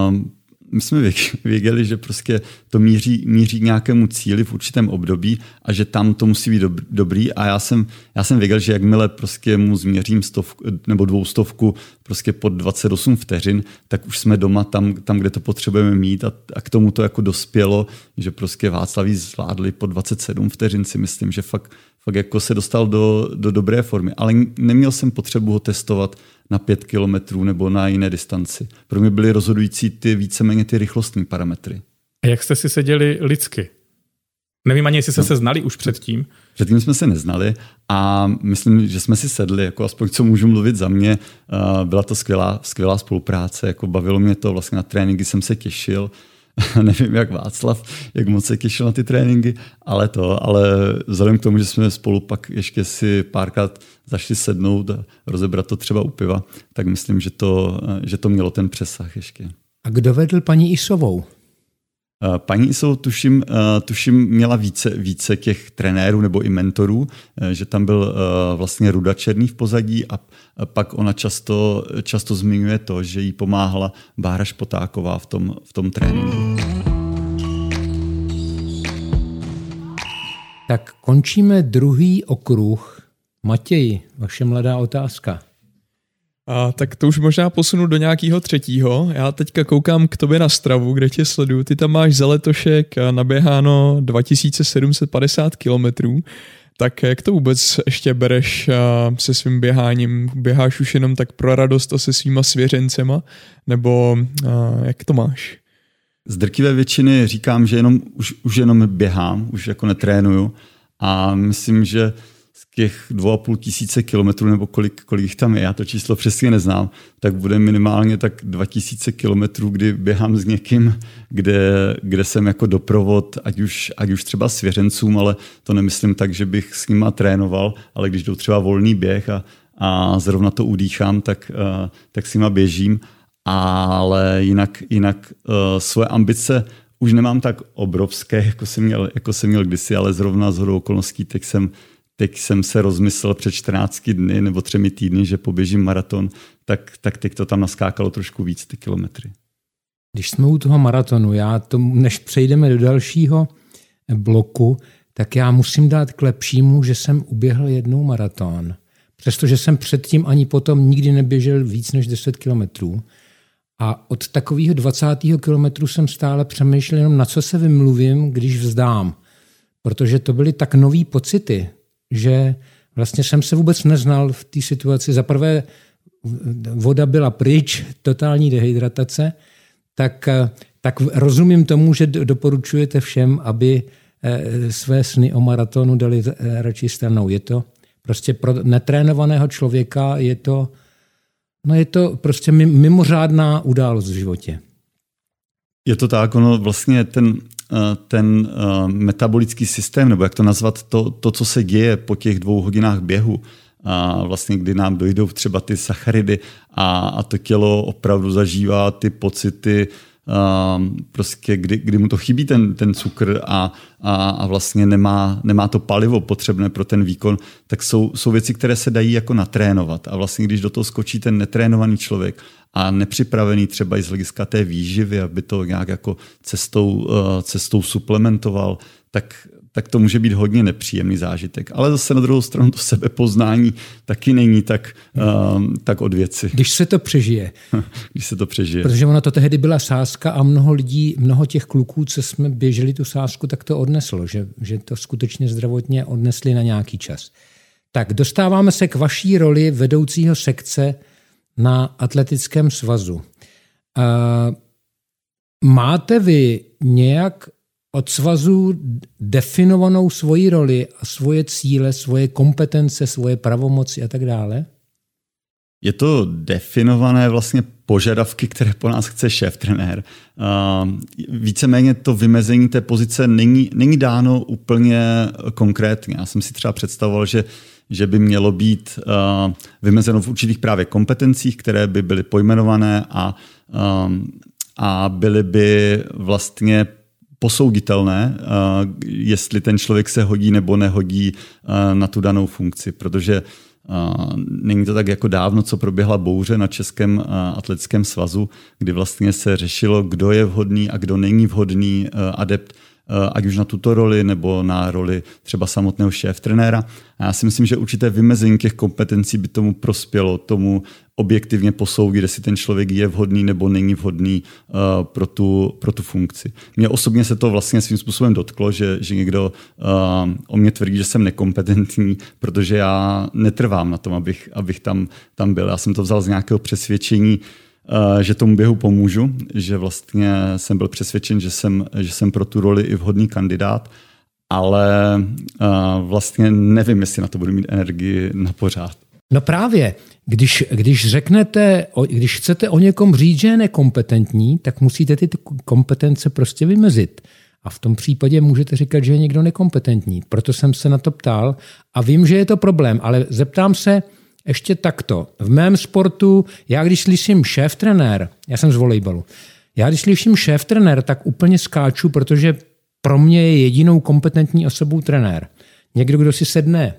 Um, my jsme [laughs] věděli, že prostě to míří, míří k nějakému cíli v určitém období a že tam to musí být dobrý a já jsem, já jsem věděl, že jakmile prostě mu změřím stovku, nebo dvoustovku prostě pod 28 vteřin, tak už jsme doma tam, tam kde to potřebujeme mít a, a k tomu to jako dospělo, že prostě Václaví zvládli po 27 vteřin si myslím, že fakt, fakt jako se dostal do, do dobré formy, ale neměl jsem potřebu ho testovat na pět kilometrů nebo na jiné distanci. Pro mě byly rozhodující ty víceméně ty rychlostní parametry. A jak jste si seděli lidsky? Nevím ani, jestli jste no. se znali už předtím. Předtím jsme se neznali a myslím, že jsme si sedli, jako aspoň co můžu mluvit za mě. Byla to skvělá, skvělá spolupráce, jako bavilo mě to, vlastně na tréninky jsem se těšil. [laughs] nevím jak Václav, jak moc se těšil na ty tréninky, ale to, ale vzhledem k tomu, že jsme spolu pak ještě si párkrát zašli sednout a rozebrat to třeba u piva, tak myslím, že to, že to mělo ten přesah ještě. A kdo vedl paní Isovou? Eh, paní Isou tuším, eh, tuším měla více, více těch trenérů nebo i mentorů, eh, že tam byl vlastně Ruda Černý v pozadí a pak ona často, často zmiňuje to, že jí pomáhala Bára Špotáková v tom, v tom tréninku. Tak končíme druhý okruh. Matěji, vaše mladá otázka. A tak to už možná posunu do nějakého třetího. Já teďka koukám k tobě na stravu, kde tě sleduju. Ty tam máš za letošek naběháno 2750 kilometrů. Tak jak to vůbec ještě bereš se svým běháním? Běháš už jenom tak pro radost a se svýma svěřencema? Nebo jak to máš? Z drtivé většiny říkám, že jenom, už, už jenom běhám, už jako netrénuju a myslím, že těch dvou a půl tisíce kilometrů, nebo kolik, kolik jich tam je, já to číslo přesně neznám, tak bude minimálně tak dva tisíce kilometrů, kdy běhám s někým, kde, kde jsem jako doprovod, ať už, ať už třeba svěřencům, ale to nemyslím tak, že bych s nima trénoval, ale když jdou třeba volný běh a, a zrovna to udýchám, tak, uh, tak s nima běžím, ale jinak, jinak uh, svoje ambice už nemám tak obrovské, jako jsem měl, jako jsem měl kdysi, ale zrovna z hodou okolností, tak jsem teď jsem se rozmyslel před 14 dny nebo třemi týdny, že poběžím maraton, tak, tak teď to tam naskákalo trošku víc ty kilometry. Když jsme u toho maratonu, já to, než přejdeme do dalšího bloku, tak já musím dát k lepšímu, že jsem uběhl jednou maraton. Přestože jsem předtím ani potom nikdy neběžel víc než 10 kilometrů. A od takového 20. kilometru jsem stále přemýšlel jenom, na co se vymluvím, když vzdám. Protože to byly tak nové pocity, že vlastně jsem se vůbec neznal v té situaci. Za prvé voda byla pryč, totální dehydratace, tak, tak rozumím tomu, že doporučujete všem, aby eh, své sny o maratonu dali eh, radši stranou. Je to prostě pro netrénovaného člověka je to, no je to prostě mimořádná událost v životě. Je to tak, ono vlastně ten Eh, ten eh, metabolický systém, nebo jak to nazvat, to, to, co se děje po těch dvou hodinách běhu, a vlastně kdy nám dojdou třeba ty sacharidy a, a to tělo opravdu zažívá ty pocity, Um, prostě kdy, kdy mu to chybí ten, ten cukr a, a, a vlastně nemá, nemá to palivo potřebné pro ten výkon, tak jsou, jsou věci, které se dají jako natrénovat. A vlastně když do toho skočí ten netrénovaný člověk a nepřipravený třeba i z hlediska té výživy, aby to nějak jako cestou, uh, cestou suplementoval, tak, tak to může být hodně nepříjemný zážitek. Ale zase na druhou stranu to sebepoznání taky není tak, um, tak od věci. Když se to přežije. [laughs] Když se to přežije. Protože ona to tehdy byla sázka a mnoho lidí, mnoho těch kluků, co jsme běželi tu sázku, tak to odneslo, že, že to skutečně zdravotně odnesli na nějaký čas. Tak dostáváme se k vaší roli vedoucího sekce na atletickém svazu. Uh, máte vy nějak od svazu definovanou svoji roli a svoje cíle, svoje kompetence, svoje pravomoci a tak dále? Je to definované vlastně požadavky, které po nás chce šéf trenér. Víceméně to vymezení té pozice není, není dáno úplně konkrétně. Já jsem si třeba představoval, že že by mělo být vymezeno v určitých právě kompetencích, které by byly pojmenované a, a byly by vlastně posouditelné, uh, jestli ten člověk se hodí nebo nehodí uh, na tu danou funkci, protože uh, není to tak jako dávno, co proběhla bouře na Českém atletickém svazu, kdy vlastně se řešilo, kdo je vhodný a kdo není vhodný adept Eh, ať už na tuto roli nebo na roli třeba samotného šéf trenéra. A já si myslím, že určité vymezení těch kompetencí by tomu prospělo, tomu objektivně posoudit, jestli ten člověk je vhodný nebo není vhodný uh, pro, tu, pro tu funkci. Mně osobně se to vlastně svým způsobem dotklo, že, že někdo uh, o mě tvrdí, že jsem nekompetentní, protože já netrvám na tom, abych, abych tam, tam byl. Já jsem to vzal z nějakého přesvědčení, uh, Eh, že tomu běhu pomůžu, že vlastně jsem byl přesvědčen, že jsem, že jsem pro tu roli i vhodný kandidát, ale eh, vlastně nevím, jestli na to budu mít energii na pořád. No právě, když, když řeknete, když chcete o někom říct, že je nekompetentní, tak musíte ty kompetence prostě vymezit. A v tom případě můžete říkat, že je někdo nekompetentní. Proto jsem se na to ptal a vím, že je to problém, ale zeptám se, ještě takto. V mém sportu, já když slyším šéf trenér, já jsem z volejbalu, já když slyším šéf trenér, tak úplně skáču, protože pro mě je jedinou kompetentní osobou trenér. Někdo, kdo si sedne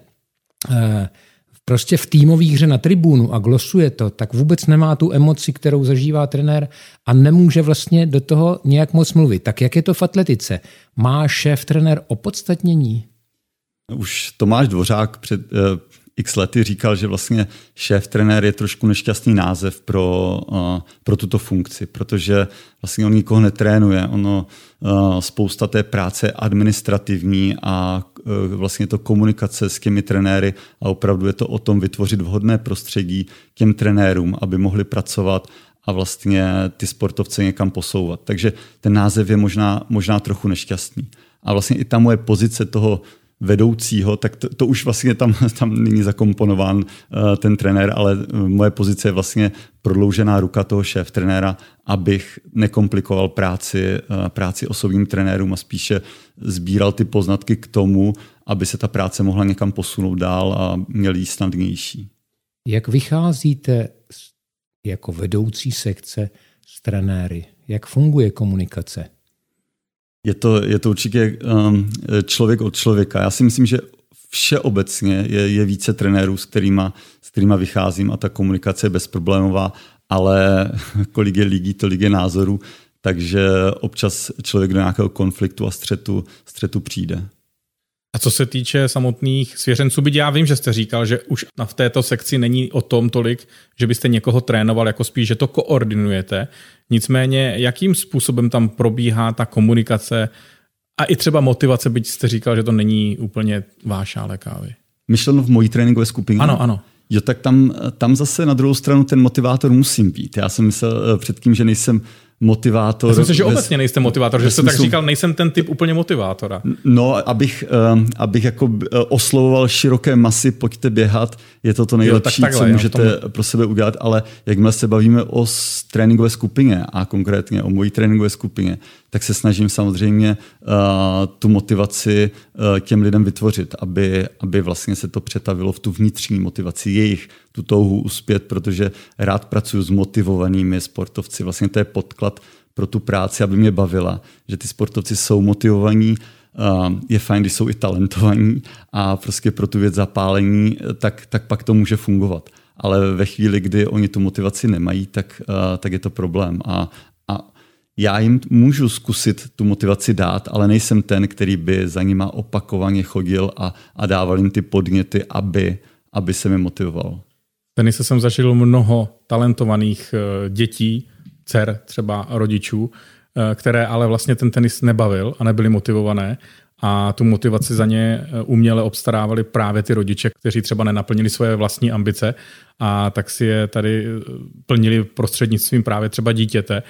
eh, prostě v týmové hře na tribunu a glosuje to, tak vůbec nemá tu emoci, kterou zažívá trenér a nemůže vlastně do toho nějak moc mluvit. Tak jak je to v atletice? Má šéf trenér opodstatnění? Už Tomáš Dvořák před, eh, x lety říkal, že vlastně šéf trenér je trošku nešťastný název pro, uh, pro tuto funkci, protože vlastně on nikoho netrénuje. Ono uh, spousta té práce administrativní a uh, vlastně to komunikace s těmi trenéry a opravdu je to o tom vytvořit vhodné prostředí těm trenérům, aby mohli pracovat a vlastně ty sportovce někam posouvat. Takže ten název je možná, možná trochu nešťastný. A vlastně i ta moje pozice toho vedoucího, tak to, to už vlastně tam, [laughs] tam není zakomponován uh, ten trenér, ale uh, moje pozice je vlastně prodloužená ruka toho šéf trenéra, abych nekomplikoval práci, uh, práci osobním trenérům a spíše sbíral ty poznatky k tomu, aby se ta práce mohla někam posunout dál a měl jí snadnější. Jak vycházíte jako vedoucí sekce s trenéry? Jak funguje komunikace? Je to, je to určitě um, člověk od člověka. Já si myslím, že všeobecně je, je více trenérů, s kterýma, s kterýma vycházím a ta komunikace je bezproblémová, ale [laughs] kolik je lidí, tolik je názorů, takže občas člověk do nějakého konfliktu a střetu, střetu přijde. A co se týče samotných svěřenců, byť já vím, že jste říkal, že už v této sekci není o tom tolik, že byste někoho trénoval, jako spíš, že to koordinujete. Nicméně, jakým způsobem tam probíhá ta komunikace a i třeba motivace, byť jste říkal, že to není úplně váš kávy? Myšleno v mojí tréninkové skupině? Ano, ano. Jo, tak tam, tam zase na druhou stranu ten motivátor musím být. Já jsem myslel eh, předtím, že nejsem motivátor. Já myslím, že obecně nejste motivátor, že jste tak říkal, nejsem ten typ úplně motivátora. No, abych, um, abych jako eh, oslovoval široké masy, pojďte běhat, je to to nejlepší, jo, takhle, co můžete jo, pro sebe udělat, ale jakmile se bavíme o tréninkové skupině a konkrétně o mojí tréninkové skupině, tak se snažím samozřejmě uh, tu motivaci uh, těm lidem vytvořit, aby, aby vlastně se to přetavilo v tu vnitřní motivaci jejich, tu touhu uspět, protože rád pracuji s motivovanými sportovci. Vlastně to je podklad pro tu práci, aby mě bavila, že ty sportovci jsou motivovaní, je fajn, když jsou i talentovaní a prostě pro tu věc zapálení, tak, tak pak to může fungovat ale ve chvíli, kdy oni tu motivaci nemají, tak, tak je to problém. A, já jim můžu zkusit tu motivaci dát, ale nejsem ten, který by za nima opakovaně chodil a, a dával jim ty podněty, aby, aby se mi motivoval. tenise jsem zažil mnoho talentovaných eh, dětí, dcer třeba rodičů, eh, které ale vlastně ten tenis nebavil a nebyly motivované a tu motivaci za ně eh, uměle obstarávali právě ty rodiče, kteří třeba nenaplnili svoje vlastní ambice a tak si je tady plnili prostřednictvím právě třeba dítěte.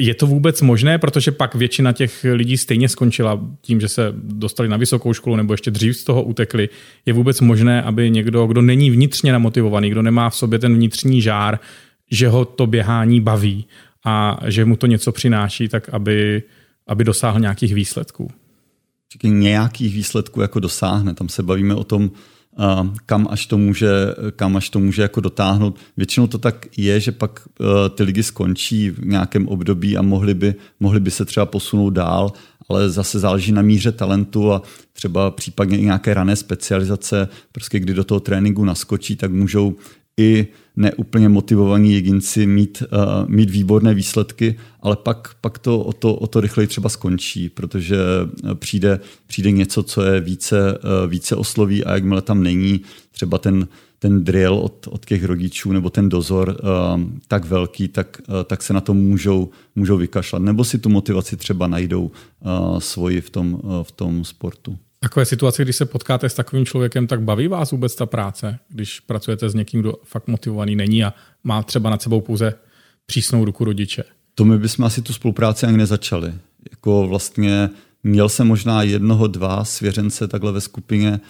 Je to vůbec možné, protože pak většina těch lidí stejně skončila tím, že se dostali na vysokou školu nebo ještě dřív z toho utekli. Je vůbec možné, aby někdo, kdo není vnitřně namotivovaný, kdo nemá v sobě ten vnitřní žár, že ho to běhání baví a že mu to něco přináší, tak aby, aby dosáhl nějakých výsledků. Nějakých výsledků jako dosáhne. Tam se bavíme o tom, kam až to může, kam až to může jako dotáhnout. Většinou to tak je, že pak e, ty ligy skončí v nějakém období a mohli by, mohli by se třeba posunout dál, ale zase záleží na míře talentu a třeba případně i nějaké rané specializace, prostě kdy do toho tréninku naskočí, tak můžou i neúplně motivovaní jedinci mít, uh, mít výborné výsledky, ale pak, pak to o, to o to rychleji třeba skončí, protože přijde, přijde něco, co je více, uh, více osloví a jakmile tam není třeba ten, ten drill od, od těch rodičů nebo ten dozor uh, tak velký, tak, uh, tak se na to můžou, můžou vykašlat. Nebo si tu motivaci třeba najdou uh, svoji v tom, uh, v tom sportu. Takové situace, když se potkáte s takovým člověkem, tak baví vás vůbec ta práce, když pracujete s někým, kdo fakt motivovaný není a má třeba nad sebou pouze přísnou ruku rodiče? To my bychom asi tu spolupráci ani nezačali. Jako vlastně měl jsem možná jednoho, dva svěřence takhle ve skupině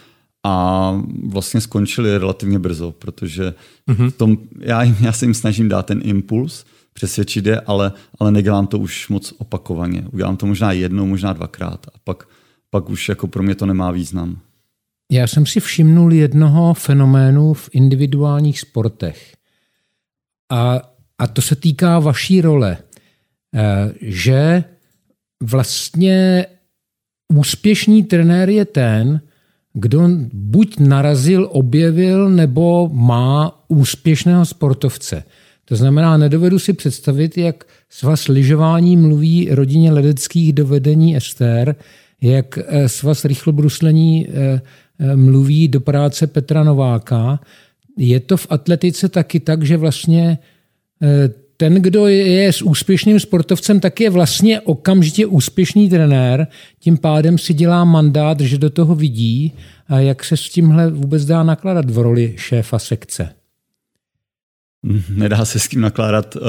a vlastně skončili relativně brzo, protože mm-hmm. tom, já, jim, já se jim snažím dát ten impuls, přesvědčit je, ale, ale nedělám to už moc opakovaně. Udělám to možná jednou, možná dvakrát a pak pak už jako pro mě to nemá význam. Já jsem si všimnul jednoho fenoménu v individuálních sportech. A, a to se týká vaší role, eh, že vlastně úspěšný trenér je ten, kdo buď narazil, objevil nebo má úspěšného sportovce. To znamená, nedovedu si představit, jak svaz lyžování mluví rodině ledeckých dovedení Ester, jak eh, svaz rychlobruslení eh, eh, mluví do práce Petra Nováka. Je to v atletice taky tak, že vlastně ten, kdo je s úspěšným sportovcem, tak je vlastně okamžitě úspěšný trenér, tím pádem si dělá mandát, že do toho vidí, a jak se s tímhle vůbec dá nakládat v roli šéfa sekce. Nedá se s tím nakládat uh,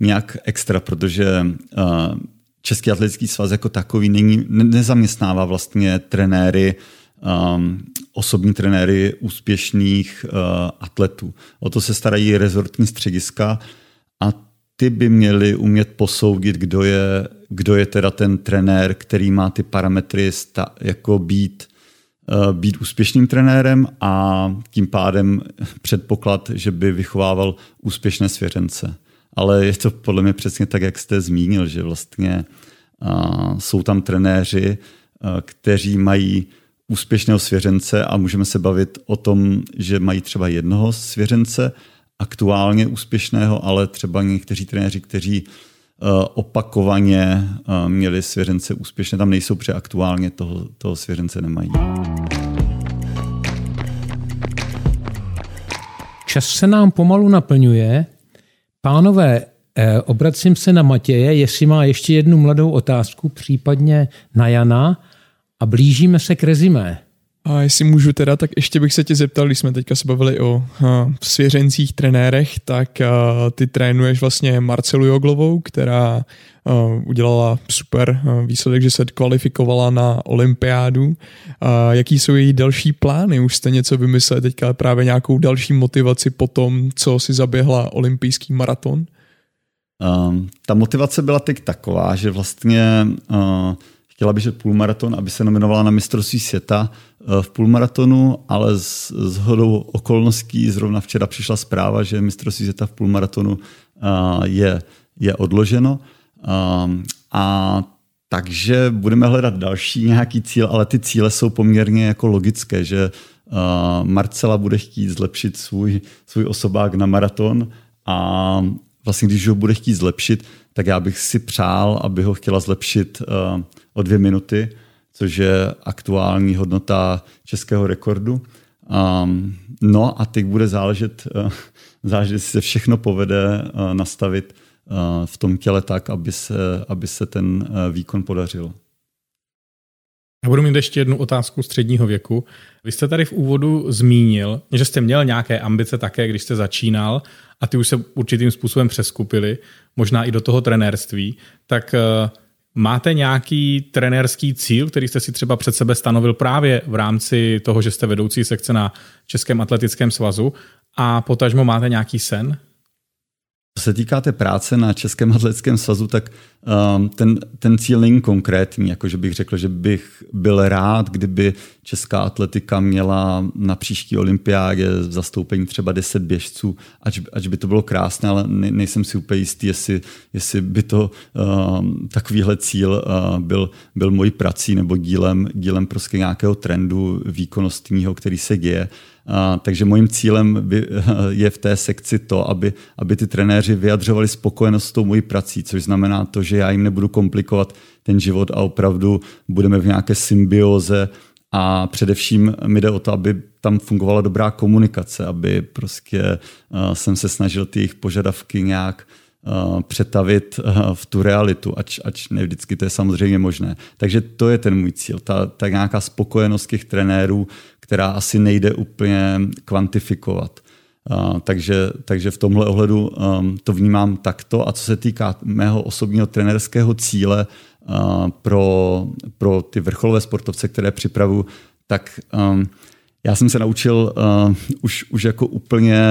nějak extra, protože uh, Český atletický svaz jako takový není, nezaměstnává vlastně trenéry, um, osobní trenéry úspěšných uh, atletů. O to se starají rezortní střediska a ty by měli umět posoudit, kdo je, kdo je teda ten trenér, který má ty parametry sta, jako být, uh, být úspěšným trenérem a tím pádem předpoklad, že by vychovával úspěšné svěřence ale je to podle mě přesně tak, jak jste zmínil, že vlastně uh, jsou tam trenéři, uh, kteří mají úspěšného svěřence a můžeme se bavit o tom, že mají třeba jednoho svěřence, aktuálně úspěšného, ale třeba někteří trenéři, kteří opakovaně měli svěřence úspěšné, tam nejsou, protože aktuálně toho, toho svěřence nemají. Čas se nám pomalu naplňuje. Pánové, eh, obracím se na Matěje, jestli má ještě jednu mladou otázku, případně na Jana a blížíme se k rezimé. A jestli můžu teda, tak ještě bych se tě zeptal, když jsme teďka se bavili o uh, svěřencích trenérech, tak uh, ty trénuješ vlastně Marcelu Joglovou, která udělala super uh, výsledek, že se kvalifikovala na olympiádu. Uh, jaký jsou její další plány? Už jste něco vymysleli teďka právě nějakou další motivaci po tom, co si zaběhla olympijský maraton? Um, ta motivace byla teď taková, že vlastně uh, chtěla běžet půlmaraton, aby se nominovala na mistrovství světa eh, v půlmaratonu, ale s, s hodou okolností zrovna včera přišla zpráva, že mistrovství světa v půlmaratonu eh, je, je odloženo. Ehm, a takže budeme hledat další nějaký cíl, ale ty cíle jsou poměrně jako logické, že uh, Marcela bude chtít zlepšit svůj, svůj osobák na maraton a vlastně když ho bude chtít zlepšit, tak já bych si přál, aby ho chtěla zlepšit uh, o dvě minuty, což je aktuální hodnota českého rekordu. Um, no a teď bude záležet, uh, [laughs] záležet, jestli se všechno povede uh, nastavit v tom těle tak, aby se, aby se ten uh, výkon podařil. Já budu mít ještě jednu otázku středního věku. Vy jste tady v úvodu zmínil, že jste měl nějaké ambice také, když jste začínal a ty už se určitým způsobem přeskupily, možná i do toho trenérství. Tak Máte nějaký trenérský cíl, který jste si třeba před sebe stanovil právě v rámci toho, že jste vedoucí sekce na Českém atletickém svazu a potažmo máte nějaký sen? Co se týká té práce na Českém atletickém svazu, tak um, ten, ten cíl není konkrétní, jakože bych řekl, že bych byl rád, kdyby česká atletika měla na příští olympiádě v zastoupení třeba 10 běžců, ač, ač by to bylo krásné, ale ne, nejsem si úplně jistý, jestli, jestli by to um, takovýhle cíl uh, byl, byl mojí prací nebo dílem, dílem prostě nějakého trendu výkonnostního, který se děje. A, takže mojím cílem [laughs] je v té sekci to, aby, aby ty trenéři vyjadřovali spokojenost s tou mojí prací, což znamená to, že já jim nebudu komplikovat ten život a opravdu budeme v nějaké symbioze a především mi jde o to, aby tam fungovala dobrá komunikace, aby prostě uh, jsem se snažil ty jejich požadavky nějak uh, přetavit uh, v tu realitu, ač, ač ne vždycky to je samozřejmě možné. Takže to je ten můj cíl, ta, ta nějaká spokojenost těch trenérů, která asi nejde úplně kvantifikovat. Uh, takže, takže v tomhle ohledu um, to vnímám takto. A co se týká mého osobního trenerského cíle uh, pro, pro ty vrcholové sportovce, které připravu, tak um, já jsem se naučil uh, už, už jako úplně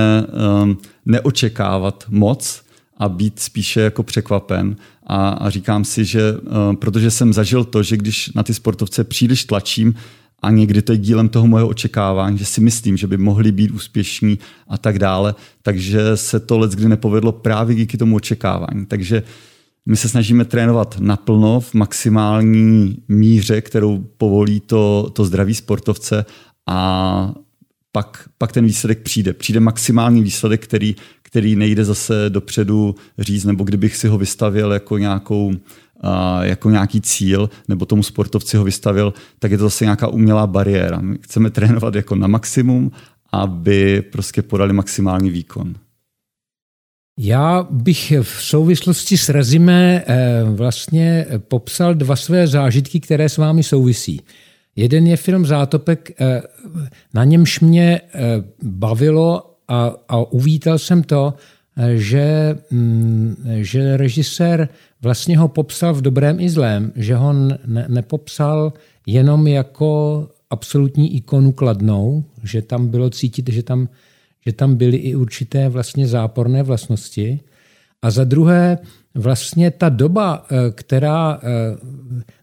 um, neočekávat moc a být spíše jako překvapen. A, a říkám si, že uh, protože jsem zažil to, že když na ty sportovce příliš tlačím, a někdy to je dílem toho mojeho očekávání, že si myslím, že by mohli být úspěšní a tak dále, takže se to let kdy nepovedlo právě díky tomu očekávání. Takže my se snažíme trénovat naplno v maximální míře, kterou povolí to, to zdraví sportovce a pak, pak ten výsledek přijde. Přijde maximální výsledek, který, který nejde zase dopředu říct, nebo kdybych si ho vystavil jako nějakou jako nějaký cíl, nebo tomu sportovci ho vystavil, tak je to zase nějaká umělá bariéra. My chceme [laughs] trénovat jako na maximum, aby prostě podali maximální výkon. Já bych v souvislosti s rezime eh, vlastně popsal dva své zážitky, které s vámi souvisí. Jeden je film Zátopek, eh, na němž mě eh, bavilo a, a uvítal jsem to, že, mm, že režisér vlastně ho popsal v dobrém i zlém, že ho ne, nepopsal jenom jako absolutní ikonu kladnou, že tam bylo cítit, že tam, že tam byly i určité vlastně záporné vlastnosti. A za druhé, vlastně ta doba, eh, která eh,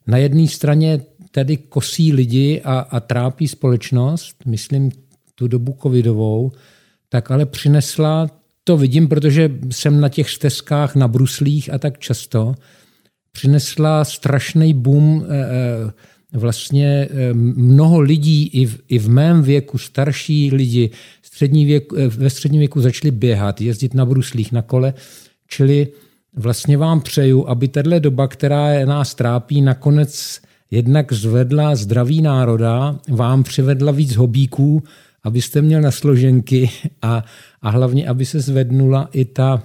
na jedné straně tedy kosí lidi a, a trápí společnost, myslím tu dobu covidovou, tak ale přinesla to vidím, protože jsem na těch stezkách, na bruslích a tak často, přinesla strašný boom eh, eh, vlastně eh, mnoho lidí i v, i v mém věku, starší lidi, střední věk, ve středním věku začali běhat, jezdit na bruslích, na kole, čili vlastně vám přeju, aby tahle doba, která nás trápí, nakonec jednak zvedla zdraví národa, vám přivedla víc hobíků, abyste měl na složenky a, a hlavně, aby se zvednula i ta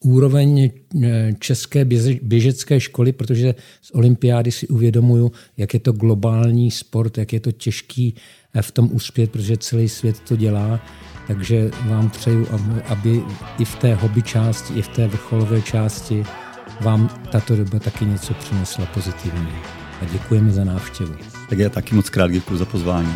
úroveň eh, české běžecké školy, protože z olympiády si uvědomuju, jak je to globální sport, jak je to těžký eh, v tom uspět, protože celý svět to dělá. Takže vám přeju, aby i v té hobby části, i v té vrcholové části vám tato doba taky něco přinesla pozitivní. A děkujeme za návštěvu. Tak já taky moc krát děkuji za pozvání.